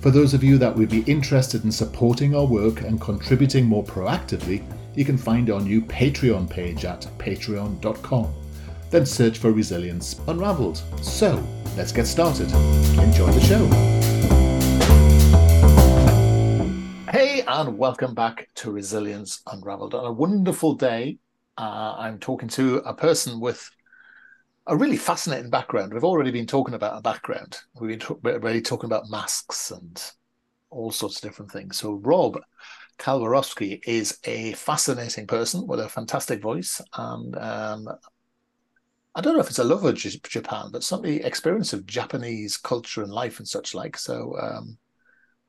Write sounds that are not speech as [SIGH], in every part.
For those of you that would be interested in supporting our work and contributing more proactively, you can find our new Patreon page at patreon.com. Then search for Resilience Unraveled. So, let's get started. Enjoy the show. Hey, and welcome back to Resilience Unraveled. On a wonderful day, uh, I'm talking to a person with a really fascinating background. We've already been talking about a background. We've been already talking about masks and all sorts of different things. So Rob Kalwarowsky is a fascinating person with a fantastic voice, and um, I don't know if it's a love of Japan, but certainly experience of Japanese culture and life and such like. So, um,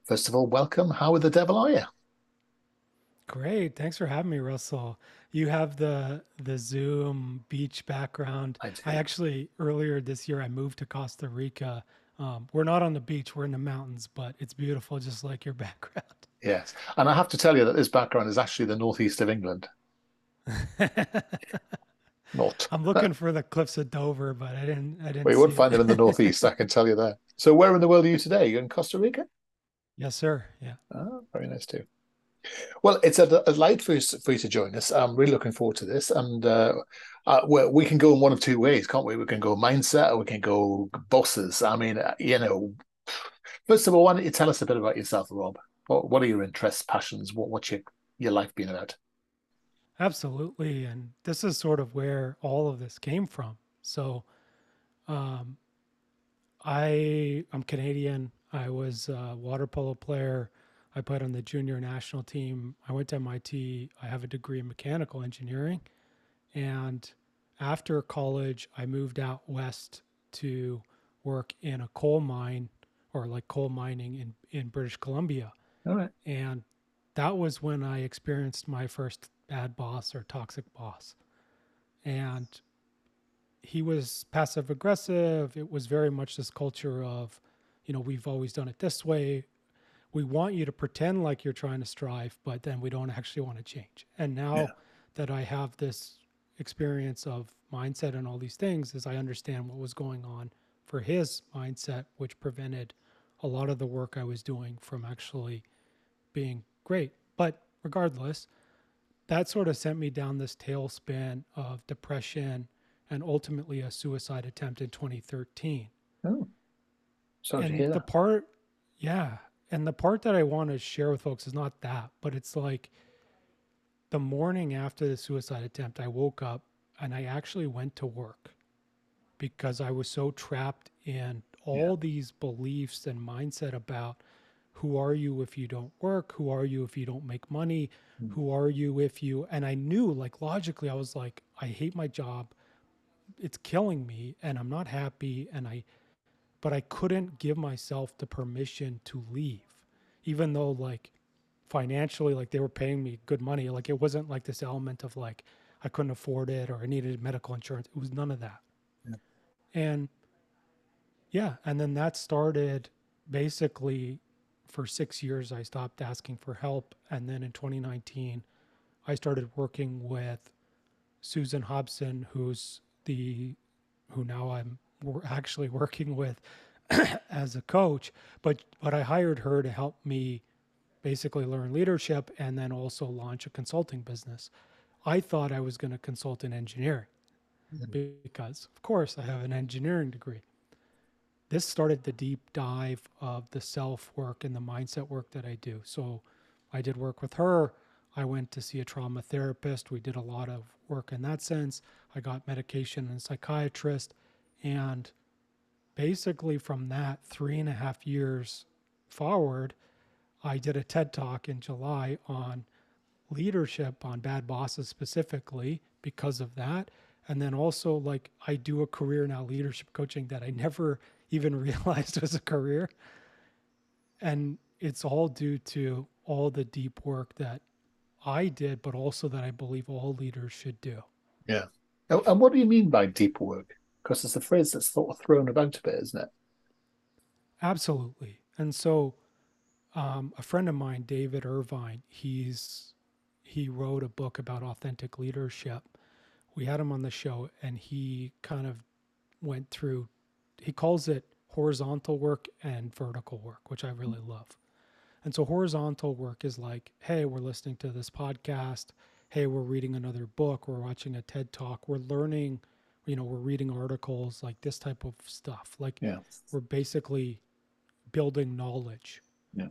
first of all, welcome. How are the devil are you? Great. Thanks for having me, Russell. You have the the Zoom beach background. I, I actually earlier this year I moved to Costa Rica. Um, we're not on the beach; we're in the mountains, but it's beautiful, just like your [LAUGHS] background. Yes, and I have to tell you that this background is actually the northeast of England. [LAUGHS] not. I'm looking for the cliffs of Dover, but I didn't. I didn't. You won't find them in the northeast. I can tell you that. So, where in the world are you today? You're in Costa Rica. Yes, sir. Yeah. Oh, very nice too. Well, it's a, a delight for you, for you to join us. I'm really looking forward to this. And uh, uh, we can go in one of two ways, can't we? We can go mindset or we can go bosses. I mean, uh, you know, first of all, why don't you tell us a bit about yourself, Rob? What, what are your interests, passions? What, what's your, your life been about? Absolutely. And this is sort of where all of this came from. So, um, I, I'm Canadian. I was a water polo player I played on the junior national team. I went to MIT. I have a degree in mechanical engineering. And after college, I moved out west to work in a coal mine or like coal mining in, in British Columbia. All right. And that was when I experienced my first bad boss or toxic boss. And he was passive aggressive. It was very much this culture of, you know, we've always done it this way we want you to pretend like you're trying to strive, but then we don't actually want to change. And now yeah. that I have this experience of mindset and all these things, as I understand what was going on for his mindset, which prevented a lot of the work I was doing from actually being great. But regardless, that sort of sent me down this tailspin of depression and ultimately a suicide attempt in 2013. Oh, sorry and to hear that. The part, yeah, and the part that I want to share with folks is not that, but it's like the morning after the suicide attempt, I woke up and I actually went to work because I was so trapped in all yeah. these beliefs and mindset about who are you if you don't work? Who are you if you don't make money? Mm. Who are you if you and I knew like logically I was like I hate my job. It's killing me and I'm not happy and I but I couldn't give myself the permission to leave, even though like financially, like they were paying me good money. Like it wasn't like this element of like I couldn't afford it or I needed medical insurance. It was none of that. Yeah. And yeah, and then that started basically for six years. I stopped asking for help, and then in 2019, I started working with Susan Hobson, who's the who now I'm we're actually working with [CLEARS THROAT] as a coach, but but I hired her to help me basically learn leadership and then also launch a consulting business. I thought I was going to consult in engineering mm-hmm. because of course I have an engineering degree. This started the deep dive of the self work and the mindset work that I do. So I did work with her. I went to see a trauma therapist. We did a lot of work in that sense. I got medication and psychiatrist. And basically, from that three and a half years forward, I did a TED talk in July on leadership, on bad bosses specifically, because of that. And then also, like, I do a career now, leadership coaching that I [LAUGHS] never even realized was a career. And it's all due to all the deep work that I did, but also that I believe all leaders should do. Yeah. And what do you mean by deep work? Because it's a phrase that's sort of thrown about a bit, isn't it? Absolutely. And so, um, a friend of mine, David Irvine, he's he wrote a book about authentic leadership. We had him on the show, and he kind of went through. He calls it horizontal work and vertical work, which I really love. And so horizontal work is like, hey, we're listening to this podcast. Hey, we're reading another book. We're watching a TED talk. We're learning, you know, we're reading articles, like this type of stuff. Like yeah. we're basically building knowledge. Yeah.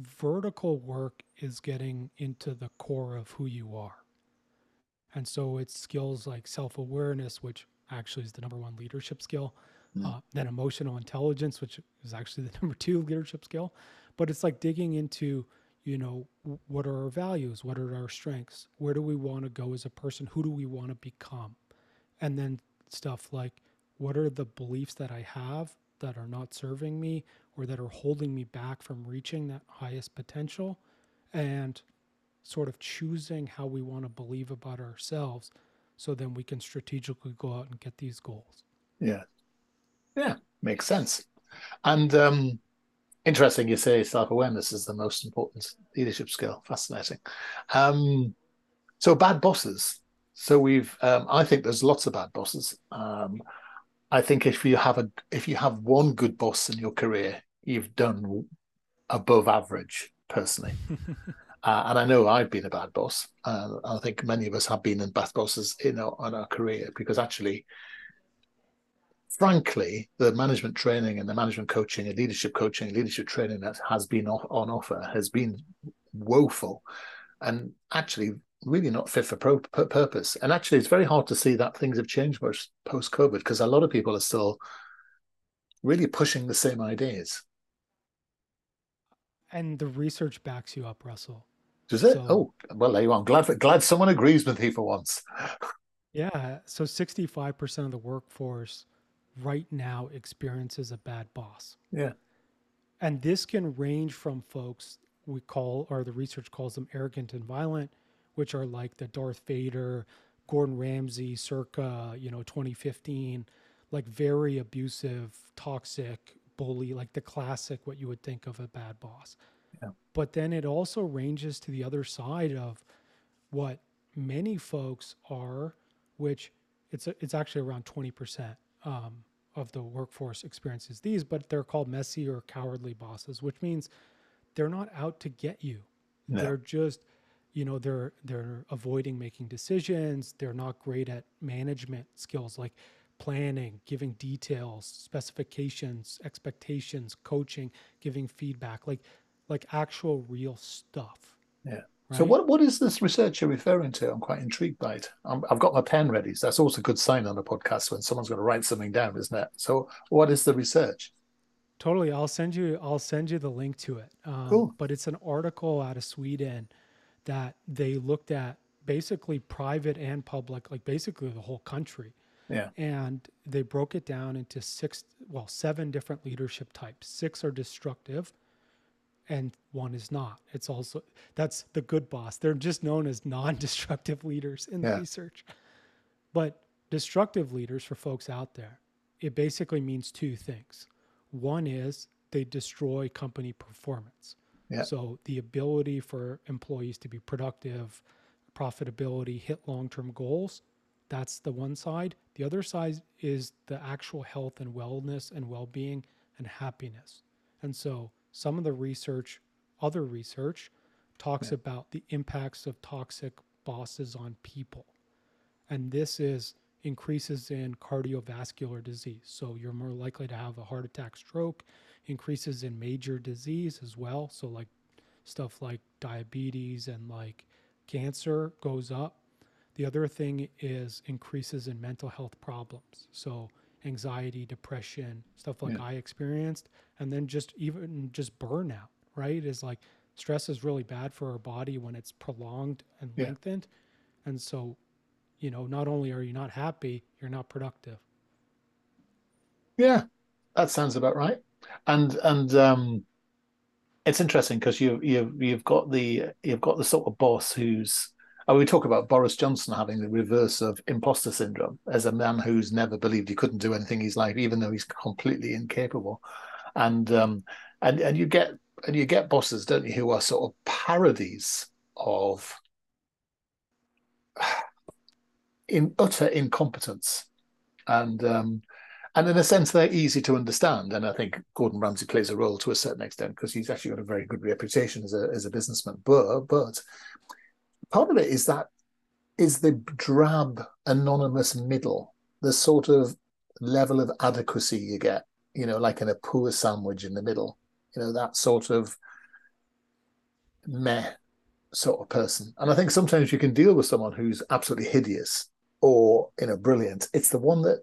Vertical work is getting into the core of who you are. And so it's skills like self awareness, which actually is the number one leadership skill, mm. uh, then emotional intelligence, which is actually the [LAUGHS] number two leadership skill, but it's like digging into you know what are our values what are our strengths where do we want to go as a person who do we want to become and then stuff like what are the beliefs that i have that are not serving me or that are holding me back from reaching that highest potential and sort of choosing how we want to believe about ourselves so then we can strategically go out and get these goals yeah yeah makes sense and um Interesting, you say self awareness is the most important leadership skill. Fascinating. Um, so, bad bosses. So we've, um, I think there's lots of bad bosses. Um, I think if you have a, if you have one good boss in your career, you've done above average. Personally, [LAUGHS] uh, and I know I've been a bad boss. Uh, I think many of us have been in bad bosses in our, in our career because actually frankly, the management training and the management coaching and leadership coaching, leadership training that has been on offer has been woeful and actually really not fit for pro- purpose. And actually, it's very hard to see that things have changed much post COVID because a lot of people are still really pushing the same ideas. And the research backs you up, Russell. Does it? So, oh, well, there you are. I'm glad, glad someone agrees with me for once. [LAUGHS] yeah. So 65% of the workforce right now experiences a bad boss. Yeah. And this can range from folks we call, or the research calls them arrogant and violent, which are like the Darth Vader, Gordon Ramsay, circa, you know, 2015, like very abusive, toxic, bully, like the classic, what you would think of a bad boss. Yeah. But then it also ranges to the other side of what many folks are, which it's a, it's actually around 20% um, of the workforce experiences these, but they're called messy or cowardly bosses, which means they're not out to get you. No. They're just, you know, they're they're avoiding making decisions. They're not great at management skills like planning, giving details, specifications, expectations, coaching, giving feedback, like like actual real stuff. Yeah. Right? So what what is this research you're referring to? I'm quite intrigued by it. i have got my pen ready. So that's also a good sign on a podcast when someone's going to write something down, isn't it? So what is the research? Totally. I'll send you. I'll send you the link to it. Um, cool. But it's an article out of Sweden that they looked at basically private and public, like basically the whole country. Yeah. And they broke it down into six, well, seven different leadership types. Six are destructive and one is not. It's also that's the good boss. They're just known as non-destructive leaders in the research. But destructive leaders for folks out there, it basically means two things. One is they destroy company performance. Yeah. So the ability for employees to be productive, profitability, hit long-term goals, that's the one side. The other side is the actual health and wellness and well-being and happiness. And so some of the research, other research, talks yeah. about the impacts of toxic bosses on people. And this is increases in cardiovascular disease. So you're more likely to have a heart attack, stroke, increases in major disease as well. So, like stuff like diabetes and like cancer goes up. The other thing is increases in mental health problems. So anxiety, depression, stuff like yeah. I experienced, and then just even just burnout, right? Is like stress is really bad for our body when it's prolonged and yeah. lengthened. And so, you know, not only are you not happy, you're not productive. Yeah, that sounds about right. And and um it's interesting because you you've you've got the you've got the sort of boss who's Oh, we talk about Boris Johnson having the reverse of imposter syndrome as a man who's never believed he couldn't do anything in his life, even though he's completely incapable. And um, and and you get and you get bosses, don't you, who are sort of parodies of in utter incompetence. And um, and in a sense, they're easy to understand. And I think Gordon Ramsay plays a role to a certain extent because he's actually got a very good reputation as a as a businessman. But but part of it is that is the drab anonymous middle, the sort of level of adequacy you get, you know, like in a poor sandwich in the middle, you know, that sort of meh sort of person. And I think sometimes you can deal with someone who's absolutely hideous or, you know, brilliant. It's the one that,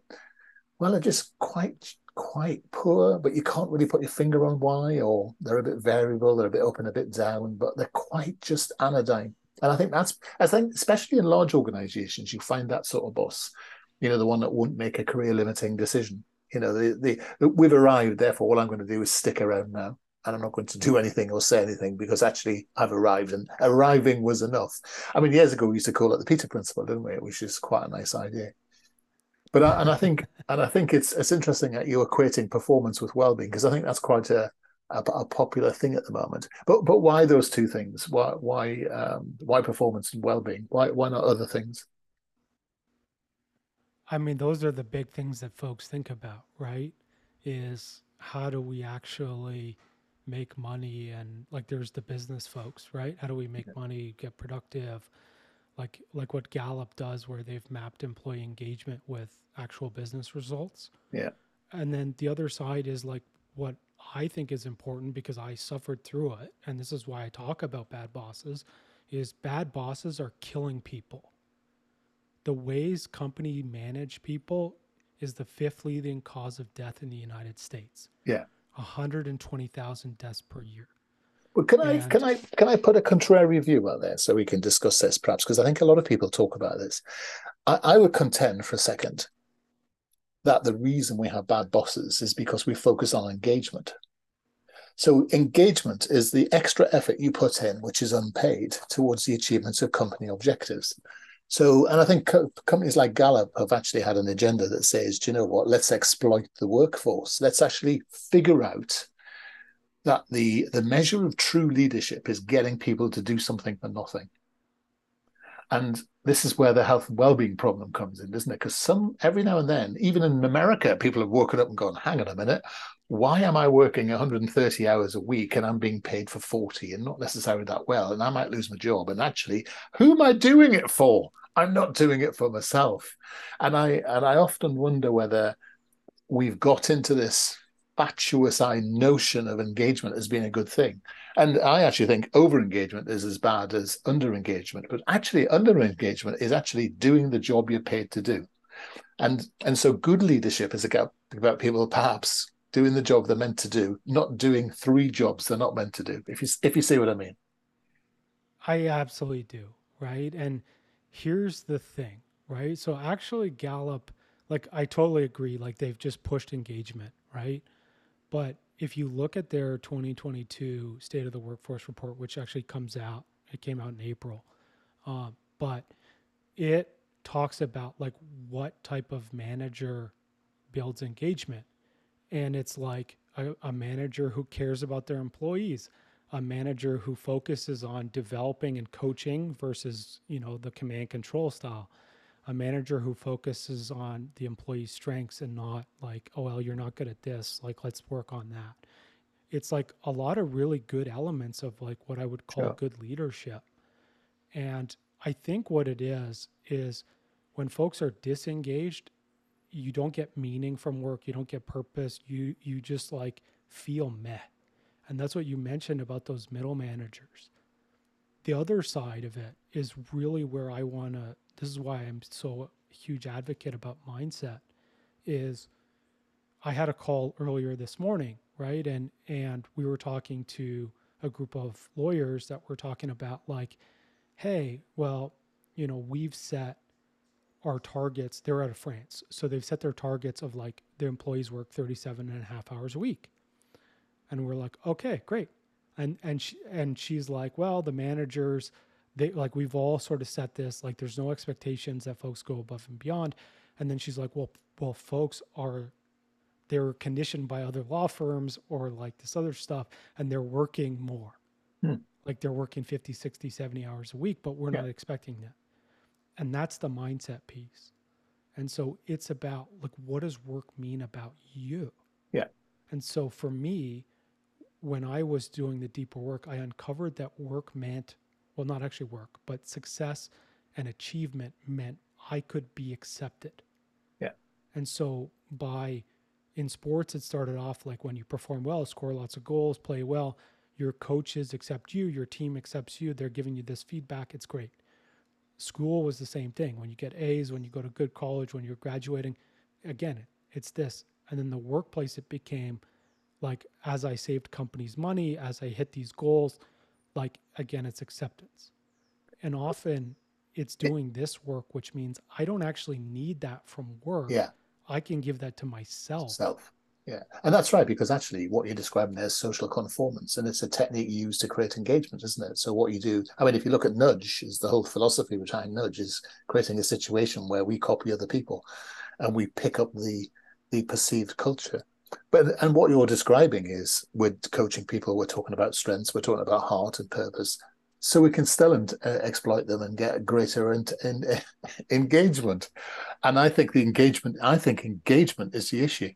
well, are just quite quite poor, but you can't really put your finger on why, or they're a bit variable, they're a bit up and a bit down, but they're quite just anodyne. And I think that's, I think, especially in large organizations, you find that sort of boss, you know, the one that won't make a career limiting decision. You know, the, the we've arrived, therefore, all I'm going to do is stick around now. And I'm not going to do anything or say anything because actually I've arrived and arriving was enough. I mean, years ago we used to call it the Peter Principle, didn't we? Which is quite a nice idea. But I, and I think and I think it's it's interesting that you're equating performance with well-being because I think that's quite a a, a, popular thing at the moment. But but why those two things? Why why um, why performance and well being? Why why not other things? I mean, those are the big things that folks think about, right? Is how do we actually make money and like there's the business folks, right? How do we make money, get productive? Like like what Gallup does where they've mapped employee engagement with actual business results. Yeah. And then the other side is like what I think is important because I suffered through it, and this is why I talk about bad bosses, is bad bosses are killing people. The ways company manage people is the fifth leading cause of death in the United States. Yeah. 120,000 deaths per year. Well, can and, I can I can I put a contrary view out there so we can discuss this perhaps because I think a lot of people talk about this. I, I would contend for a second that the reason we have bad bosses is because we focus on engagement. So engagement is the extra effort you put in, which is unpaid, towards the achievements of company objectives. So, and I think co- companies like Gallup have actually had an agenda that says, do you know what? Let's exploit the workforce. Let's actually figure out that the the measure of true leadership is getting people to do something for nothing. And this is where the health and well-being problem comes in, isn't it? Because some every now and then, even in America, people have woken up and gone, hang on a minute, why am I working 130 hours a week and I'm being paid for 40 and not necessarily that well? And I might lose my job. And actually, who am I doing it for? I'm not doing it for myself. And I and I often wonder whether we've got into this fatuous notion of engagement as being a good thing. And I actually think over engagement is as bad as under engagement. But actually, under engagement is actually doing the job you're paid to do. And and so good leadership is about, about people perhaps doing the job they're meant to do, not doing three jobs they're not meant to do. If you if you see what I mean. I absolutely do, right? And here's the thing, right? So actually Gallup like I totally agree like they've just pushed engagement, right? But if you look at their 2022 State of the Workforce report, which actually comes out, it came out in April, um, but it talks about like what type of manager builds engagement. And it's like a, a manager who cares about their employees, a manager who focuses on developing and coaching versus, you know, the command control style a manager who focuses on the employee's strengths and not like, oh, well, you're not good at this. Like, let's work on that. It's like a lot of really good elements of like what I would call good leadership. And I think what it is, is when folks are disengaged, you don't get meaning from work, you don't get purpose, you you just like feel meh. And that's what you mentioned about those middle managers. the other side of it is really where I want to. This is why I'm so huge advocate about mindset. Is I had a call earlier this morning, right? And and we were talking to a group of lawyers that were talking about like, hey, well, you know, we've set our targets. They're out of France, so they've set their targets of like their employees work 37 and a half hours a week, and we're like, okay, great and and she, and she's like, well, the managers, they like we've all sort of set this like there's no expectations that folks go above and beyond, and then she's like, well, well, folks are they're conditioned by other law firms or like this other stuff and they're working more hmm. like they're working 50 60 70 hours a week but we're yeah. not expecting that and that's the mindset piece and so it's about like what does work mean about you yeah and so for me when I was doing the deeper work, I uncovered that work meant, well, not actually work, but success and achievement meant I could be accepted. Yeah. And so by in sports, it started off like when you perform well, score lots of goals, play well, your coaches accept you, your team accepts you, they're giving you this feedback. It's great. School was the same thing. When you get A's, when you go to good college, when you're graduating, again, it's this. And then the workplace, it became like as I saved companies money, as I hit these goals, like again, it's acceptance. And often it's doing this work, which means I don't actually need that from work. Yeah. I can give that to myself. Self. Yeah. And that's right, because actually what you're describing there is social conformance, and it's a technique used to create engagement, isn't it? So what you do, I mean, if you look at nudge, is the whole philosophy behind nudge is creating a situation where we copy other people and we pick up the the perceived culture but and what you're describing is we're coaching people we're talking about strengths we're talking about heart and purpose so we can still uh, exploit them and get greater and [LAUGHS] engagement and i think the engagement i think engagement is the issue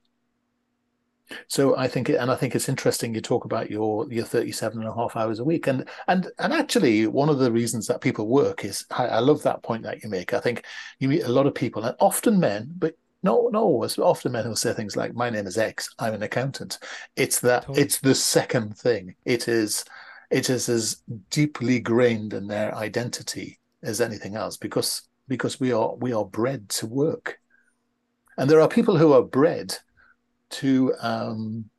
so i think and i think it's interesting you talk about your your 37 and a half hours a week and and and actually one of the reasons that people work is I, I love that point that you make i think you meet a lot of people and often men but no, no. It's often men who say things like, "My name is X. I'm an accountant." It's that. Totally. It's the second thing. It is. It is as deeply grained in their identity as anything else, because because we are we are bred to work, and there are people who are bred to um,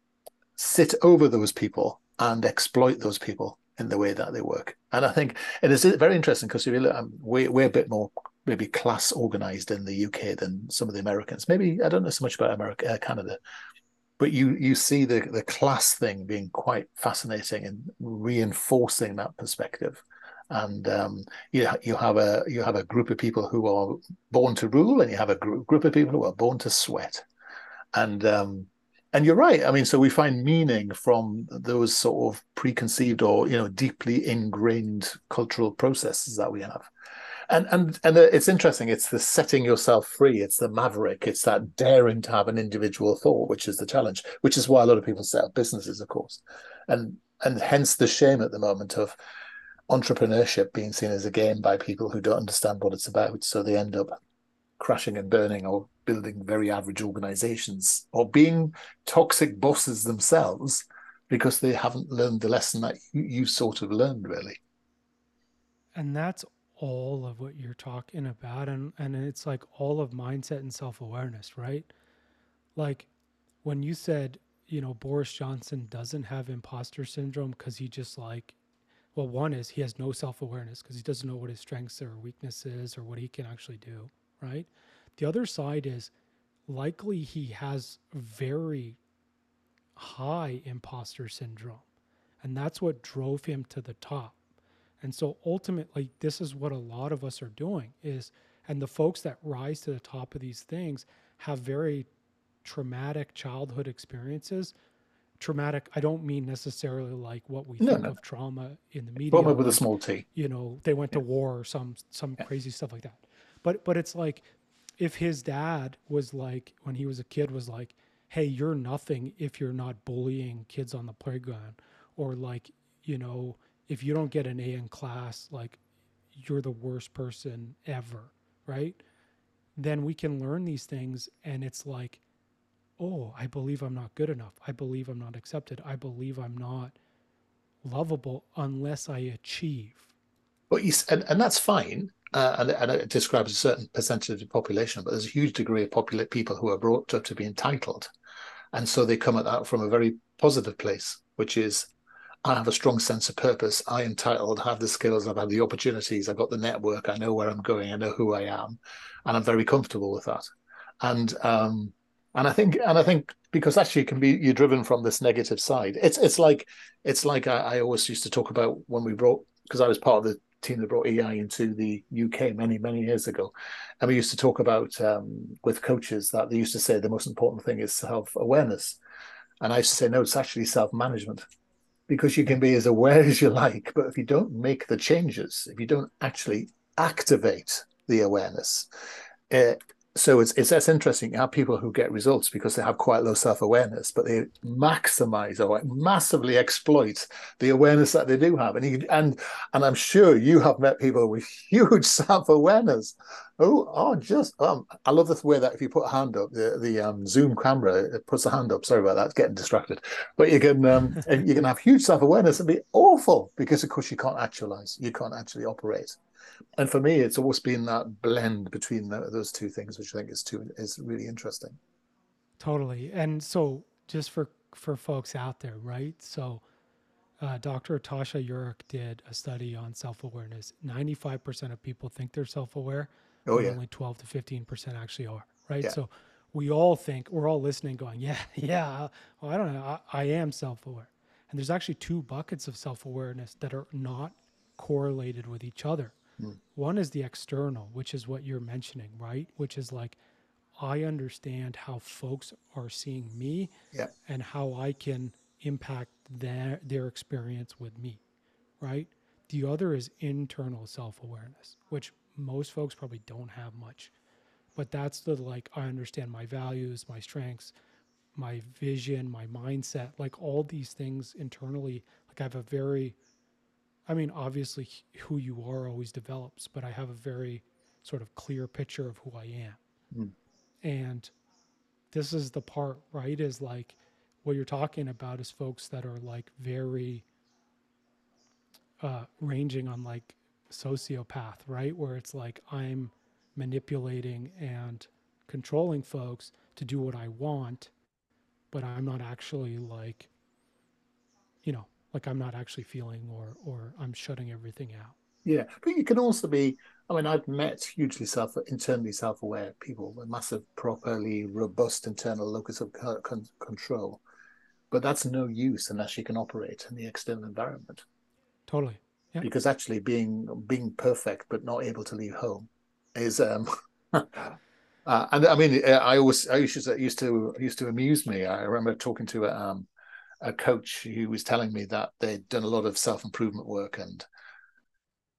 sit over those people and exploit those people in the way that they work. And I think it is very interesting because you look, um, we, we're a bit more maybe class organized in the UK than some of the Americans. Maybe I don't know so much about America, uh, Canada, but you you see the the class thing being quite fascinating and reinforcing that perspective. And um, you you have a you have a group of people who are born to rule, and you have a group group of people who are born to sweat. And um, and you're right. I mean, so we find meaning from those sort of preconceived or you know deeply ingrained cultural processes that we have. And and and it's interesting. It's the setting yourself free. It's the maverick. It's that daring to have an individual thought which is the challenge which is why a lot of people set up businesses of course. And and hence the shame at the moment of entrepreneurship being seen as a game by people who don't understand what it's about. So they end up crashing and burning or building very average organizations or being toxic bosses themselves because they haven't learned the lesson that you, you sort of learned really. And that's all of what you're talking about and and it's like all of mindset and self-awareness right? Like when you said you know boris johnson doesn't have imposter syndrome because he just like well one is he has no self-awareness because he doesn't know what his strengths or weaknesses or what he can actually do right the other side is likely he has very high imposter syndrome and that's what drove him to the top and so ultimately, this is what a lot of us are doing is, and the folks that rise to the top of these things have very traumatic childhood experiences. Traumatic, I don't mean necessarily like what we no, think no. of trauma in the media. Trauma with a small t. You know, they went yeah. to war or some some yeah. crazy stuff like that. But but it's like if his dad was like when he was a kid was like, "Hey, you're nothing if you're not bullying kids on the playground," or like you know if you don't get an A in class, like you're the worst person ever, right? Then we can learn these things and it's like, oh, I believe I'm not good enough. I believe I'm not accepted. I believe I'm not lovable unless I achieve. but you, and, and that's fine. Uh, and, and, it describes a certain percentage of the population, but there's a huge degree of popula- people who are brought up to be entitled. And so they come at that from a very positive place, which is I have a strong sense of purpose. I am entitled, have the skills, I've had the opportunities, I've got the network, I know where I'm going, I know who I am, and I'm very comfortable with that. And um, and I think and I think because actually can be you're driven from this negative side. It's it's like it's like I, I always used to talk about when we brought because I was part of the team that brought EI into the UK many many years ago, and we used to talk about um, with coaches that they used to say the most important thing is self awareness, and I used to say no, it's actually self management, because you can be as aware as you like, but if you don't make the changes, if you don't actually activate the awareness, uh, so it's it's that's interesting. You have people who get results because they have quite low self awareness, but they maximize or massively exploit the awareness that they do have. And you, and and I'm sure you have met people with [LAUGHS] huge self awareness. Oh, oh, just um, I love the way that if you put a hand up, the the um, Zoom camera it puts a hand up. Sorry about that, it's getting distracted. But you can um, [LAUGHS] you can have huge self awareness and be awful because of course you can't actualize, you can't actually operate and for me, it's always been that blend between the, those two things, which I think is too is really interesting. Totally, and so just for for folks out there, right? So, uh, Dr. Tasha Eurich did a study on self awareness. Ninety five percent of people think they're self aware. Oh yeah. Only twelve to fifteen percent actually are. Right. Yeah. So we all think we're all listening, going, [LAUGHS] yeah, yeah. Well, I don't know. I, I am self aware, and there's actually two buckets of self awareness that are not correlated with each other. Mm. One is the external, which is what you're mentioning, right? Which is like, I understand how folks are seeing me yeah. and how I can impact their their experience with me, right? The other is internal self-awareness, which most folks probably don't have much. But that's the like I understand my values, my strengths, my vision, my mindset, like all these things internally. Like I have a very I mean, obviously, who you are always develops, but I have a very sort of clear picture of who I am. Mm. And this is the part, right? Is like what you're talking about is folks that are like very uh, ranging on like sociopath, right? Where it's like I'm manipulating and controlling folks to do what I want, but I'm not actually like, you know, like I'm not actually feeling or or I'm shutting everything out. Yeah, but you can also be. I mean, I've met hugely self internally self aware people with massive, properly robust internal locus of con- control, but that's no use unless you can operate in the external environment. Totally. Yeah. Because actually, being being perfect but not able to leave home is um. [LAUGHS] Uh, and I mean, I always I used to used to used to amuse me. I remember talking to a, um, a coach who was telling me that they'd done a lot of self improvement work and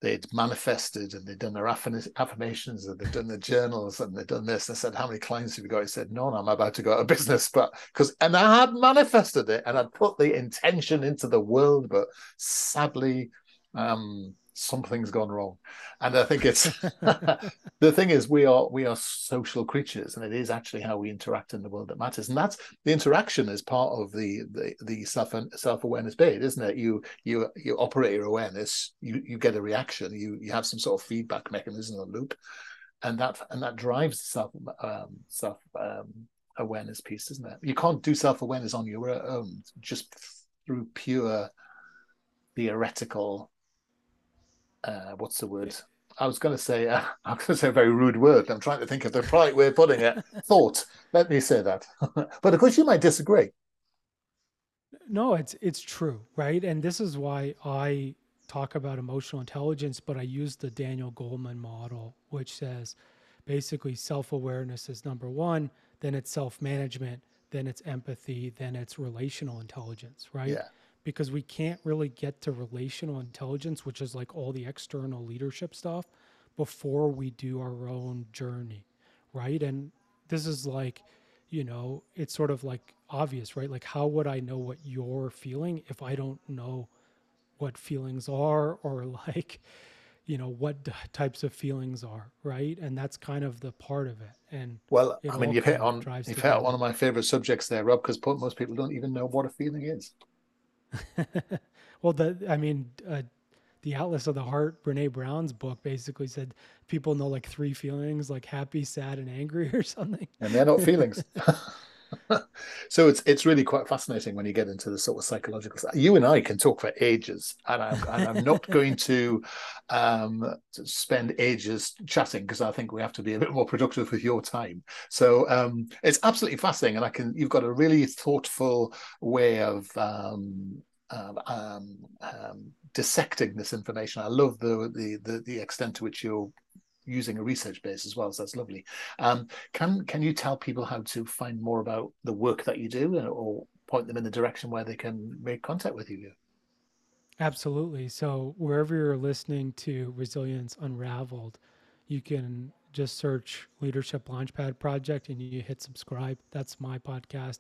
they'd manifested and they'd done their affirmations and they'd done their journals and they'd done this. I said, How many clients have you got? He said, None, I'm about to go out of [LAUGHS] business. But because, and I had manifested it and I'd put the intention into the world, but sadly, um, something's gone wrong. And i think it's [LAUGHS] the thing is we are we are social creatures and it is actually how we interact in the world that matters. And that's the interaction is part of the the, the self self-awareness bit isn't it? You you you operate your awareness you you get a reaction you you have some sort of feedback mechanism or loop and that and that drives self um, self um, awareness piece isn't it? You can't do self-awareness on your own just through pure theoretical uh, what's the word? I was going to say, uh, [LAUGHS] I was going to say a very rude word. I'm trying to think of the right way of putting it. [LAUGHS] Thought. Let me say that. [LAUGHS] but of course, you might disagree. No, it's it's true, right? And this is why I talk about emotional intelligence, but I use the Daniel Goleman model, which says basically self awareness is number one, then it's self management, then it's empathy, then it's relational intelligence, right? Yeah because we can't really get to relational intelligence, which is like all the external leadership stuff, before we do our own journey, right? And this is like, you know, it's sort of like obvious, right? Like, how would I know what you're feeling if I don't know what feelings are or [LAUGHS] like, you know, what types of feelings are, right? And that's kind of the part of it. And well, I mean, you've hit on you've hit one of my favorite subjects there, Rob, because most people don't even know what a feeling is. [LAUGHS] well, the I mean, uh, the Atlas of the Heart, Brene Brown's book, basically said people know like three feelings, like happy, sad, and angry, [LAUGHS] or something. And they're not feelings. [LAUGHS] [LAUGHS] so it's it's really quite fascinating when you get into the sort of psychological. You and I can talk for ages, and I'm, and I'm not going to, um, spend ages chatting because I think we have to be a bit more productive with your time. So um, it's absolutely fascinating, and I can you've got a really thoughtful way of um, um, um, dissecting this information. I love the, the the the extent to which you're using a research base as well. So that's lovely. Um, can can you tell people how to find more about the work that you do, uh, or point them in the direction where they can make contact with you? Absolutely. So wherever you're listening to Resilience Unraveled, you can just search Leadership Launchpad Project and you hit subscribe. That's my podcast,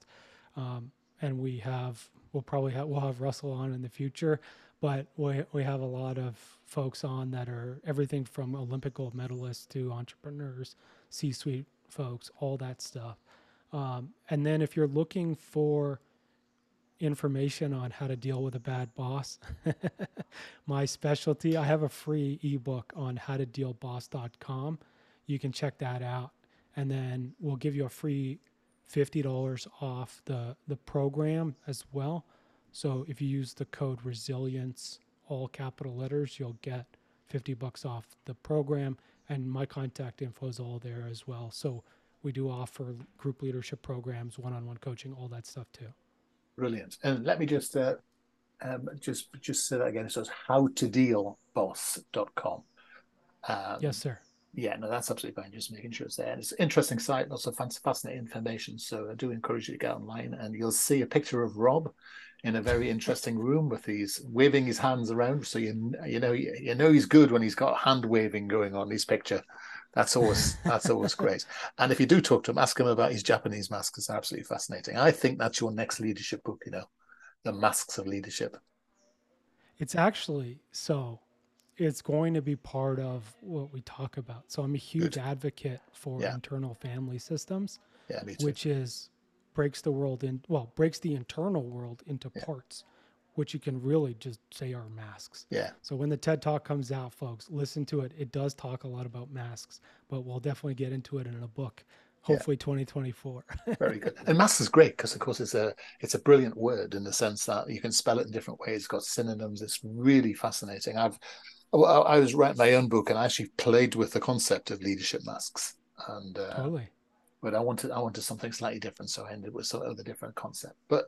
um, and we have we'll probably have, we'll have Russell on in the future, but we we have a lot of folks on that are everything from Olympic gold medalists to entrepreneurs, C-suite folks, all that stuff. Um, and then if you're looking for information on how to deal with a bad boss, [LAUGHS] my specialty, I have a free ebook on how to deal boss.com. You can check that out. And then we'll give you a free $50 off the, the program as well. So if you use the code resilience, all capital letters, you'll get 50 bucks off the program. And my contact info is all there as well. So we do offer group leadership programs, one-on-one coaching, all that stuff too. Brilliant. And let me just uh, um, just just say that again. It says howtodealboss.com. Um, yes, sir yeah, no, that's absolutely fine. Just making sure it's there. It's an interesting site, lots of fascinating information. So I do encourage you to get online, and you'll see a picture of Rob in a very interesting room with these waving his hands around. So you you know you know he's good when he's got hand waving going on his picture. That's always that's always great. And if you do talk to him, ask him about his Japanese masks. It's absolutely fascinating. I think that's your next leadership book. You know, the masks of leadership. It's actually so it's going to be part of what we talk about. So I'm a huge Good. advocate for yeah. internal family systems, yeah, which is breaks the world in well breaks the internal world into yeah. parts, which you can really just say are masks. Yeah. So when the TED Talk comes out, folks, listen to it. It does talk a lot about masks, but we'll definitely get into it in a book hopefully yeah. 2024 [LAUGHS] very good and masks is great because of course it's a it's a brilliant word in the sense that you can spell it in different ways it's got synonyms it's really fascinating i've well, I was writing my own book, and I actually played with the concept of leadership masks. And uh, totally. But I wanted I wanted something slightly different, so I ended with sort of a different concept. But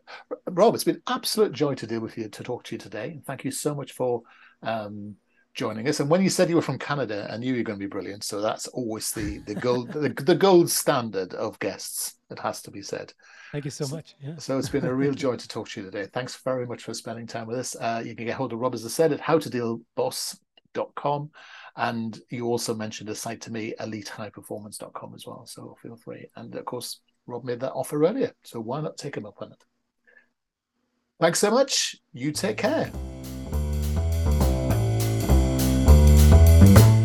Rob, it's been absolute joy to deal with you to talk to you today, and thank you so much for um, joining us. And when you said you were from Canada, I knew you were going to be brilliant. So that's always the the gold [LAUGHS] the, the gold standard of guests. It has to be said. Thank you so much. Yeah. So it's been a real joy to talk to you today. Thanks very much for spending time with us. Uh, you can get hold of Rob, as I said, at howtodealboss elitehighperformance.com. And you also mentioned a site to me, elitehighperformance.com as well. So feel free. And of course, Rob made that offer earlier. So why not take him up on it? Thanks so much. You take care.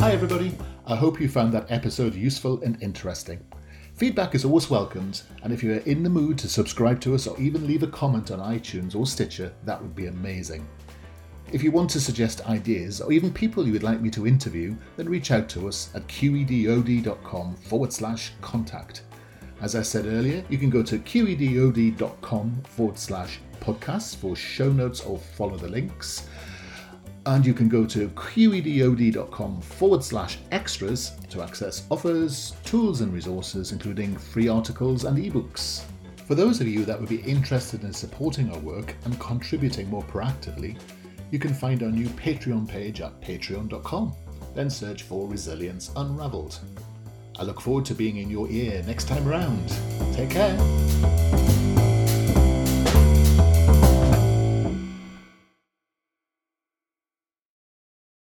Hi, everybody. I hope you found that episode useful and interesting. Feedback is always welcomed, and if you are in the mood to subscribe to us or even leave a comment on iTunes or Stitcher, that would be amazing. If you want to suggest ideas or even people you would like me to interview, then reach out to us at qedod.com forward slash contact. As I said earlier, you can go to qedod.com forward slash podcasts for show notes or follow the links. And you can go to qedod.com forward slash extras to access offers, tools, and resources, including free articles and ebooks. For those of you that would be interested in supporting our work and contributing more proactively, you can find our new Patreon page at patreon.com. Then search for Resilience Unraveled. I look forward to being in your ear next time around. Take care.